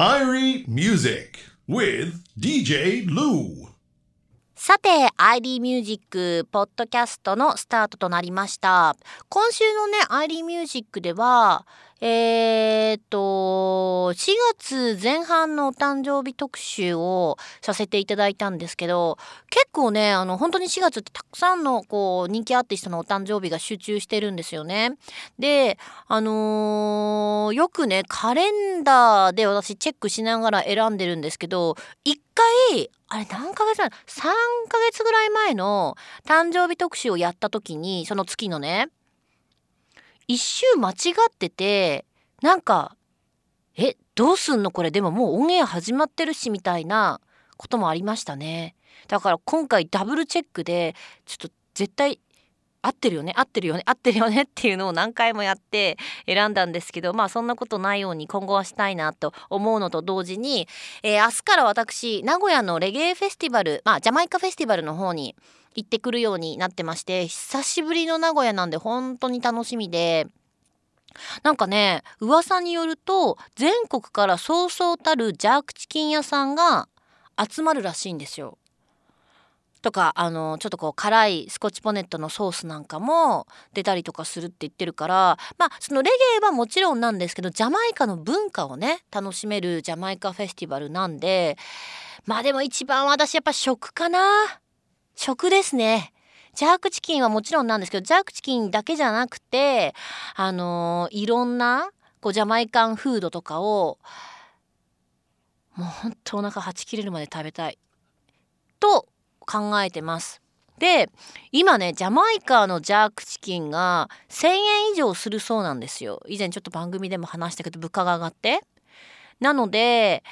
Irie Music with DJ Lou. さて ID ミュージックポッドキャストのスタートとなりました今週のね ID ミュージックではえー、っと4月前半のお誕生日特集をさせていただいたんですけど結構ねあの本当に4月ってたくさんのこう人気アーティストのお誕生日が集中してるんですよね。であのー、よくねカレンダーで私チェックしながら選んでるんですけど一回あれ何ヶ月前 ?3 ヶ月ぐらい前の誕生日特集をやった時にその月のね一周間違っててなんかえどうすんの？これ。でももうオンエア始まってるしみたいなこともありましたね。だから今回ダブルチェックでちょっと絶対合ってるよね合ってるよね合ってるよね っていうのを何回もやって選んだんですけどまあそんなことないように今後はしたいなと思うのと同時に、えー、明日から私名古屋のレゲエフェスティバルまあジャマイカフェスティバルの方に行ってくるようになってまして久しぶりの名古屋なんで本当に楽しみでなんかね噂によると全国からそうそうたるジャークチキン屋さんが集まるらしいんですよ。とかあのちょっとこう辛いスコッチポネットのソースなんかも出たりとかするって言ってるからまあそのレゲエはもちろんなんですけどジャマイカの文化をね楽しめるジャマイカフェスティバルなんでまあでも一番私やっぱ食かな食ですね。ジャークチキンはもちろんなんですけどジャークチキンだけじゃなくてあの、いろんなこうジャマイカンフードとかをもうほんとお腹はち切れるまで食べたいと考えてます。で今ねジャマイカのジャークチキンが1,000円以上するそうなんですよ。以前ちょっと番組でも話したけど物価が上がって。なので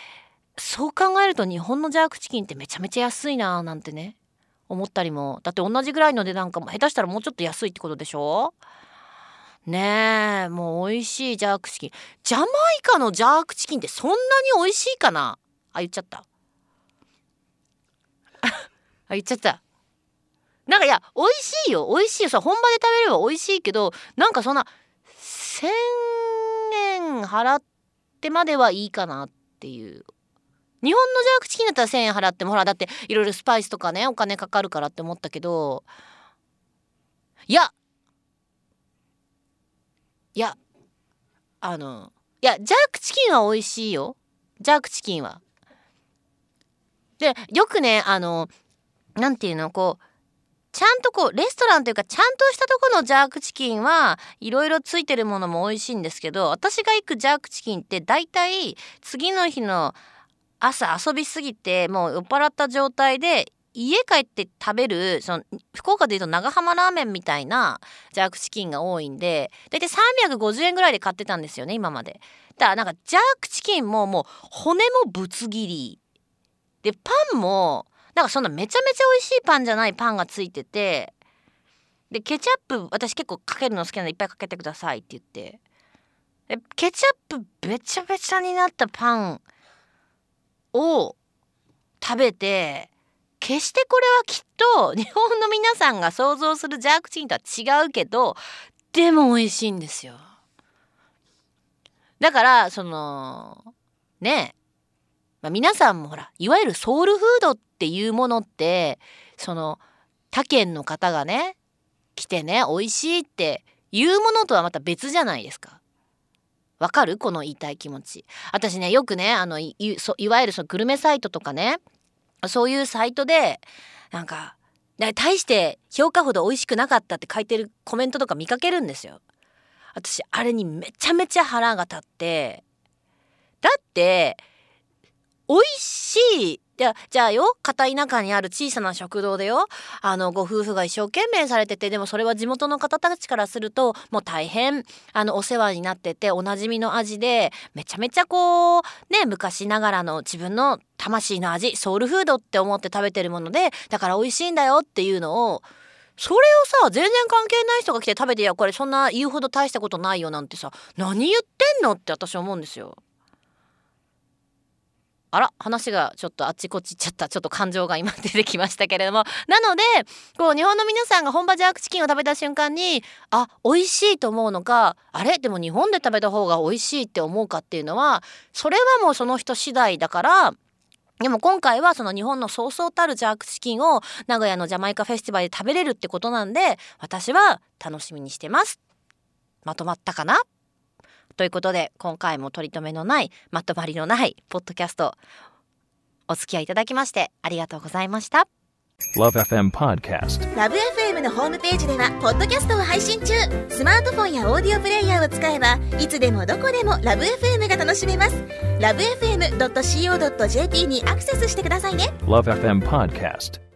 そう考えると日本のジャークチキンってめちゃめちゃ安いなーなんてね思ったりも。だって同じぐらいの値段かも。下手したらもうちょっと安いってことでしょ？ねえもう美味しいジャークチキン。ジャマイカのジャークチキンってそんなに美味しいかな？あ言っちゃった。あ言っちゃった。なんかいや美味しいよ。美味しいよ。さ本場で食べれば美味しいけどなんかそんな1,000円払ってまではいいかなっていう。日本のジャークチキンだったら1,000円払ってもほらだっていろいろスパイスとかねお金かかるからって思ったけど。いや。いや。あのいやジャークチキンは美味しいよ。ジャークチキンは。でよくねあのなんていうのこうちゃんとこうレストランというかちゃんとしたとこのジャークチキンはいろいろついてるものも美味しいんですけど私が行くジャークチキンってだいたい次の日の朝遊びすぎてもう酔っ払った状態で家帰って食べるその福岡でいうと長浜ラーメンみたいなジャークチキンが多いんで大体350円ぐらいで買ってたんですよね今まで。だからなんかジャークチキンももう骨もぶつ切りでパンもなんかそんなめちゃめちゃ美味しいパンじゃないパンがついててでケチャップ私結構かけるの好きなんでいっぱいかけてくださいって言ってでケチャップべちゃべちゃになったパンを食べて決してこれはきっと 日本の皆さんが想像するジャークチキンとは違うけどでも美味しいんですよ。だからそのねまあ、皆さんもほらいわゆるソウルフードっていうものってその他県の方がね来てね美味しいっていうものとはまた別じゃないですか。わかる？この言いたい気持ち。私ねよくねあのいいわゆるそのグルメサイトとかねそういうサイトでなんか大して評価ほど美味しくなかったって書いてるコメントとか見かけるんですよ。私あれにめちゃめちゃ腹が立ってだって美味しい。じゃじゃあよ。片田舎にある小さな食堂でよ。あのご夫婦が一生懸命されててでもそれは地元の方たちからするともう大変。あのお世話になってておなじみの味でめちゃめちゃこうね昔ながらの自分の魂の味ソウルフードって思って食べてるものでだから美味しいんだよっていうのをそれをさ全然関係ない人が来て食べていやこれそんな言うほど大したことないよなんてさ何言ってんのって私思うんですよ。あら話がちょっとあっちこっち行っちゃった。ちょっと感情が今出てきましたけれども。なのでこう日本の皆さんが本場ジャークチキンを食べた瞬間にあ美味しいと思うのかあれ？でも日本で食べた方が美味しいって思うかっていうのはそれはもうその人次第だからでも今回はその日本のそうそうたるジャークチキンを名古屋のジャマイカフェスティバルで食べれるってことなんで私は楽しみにしてます。まとまったかな？ということで今回も取り留めのないまとまりのないポッドキャストお付き合いいただきましてありがとうございました Love FM Podcast. ラブ f m のホームページではポッドキャストを配信中スマートフォンやオーディオプレイヤーを使えばいつでもどこでもラブ f m が楽しめますラブ FM.co.jp にアクセスしてくださいね Love FM Podcast.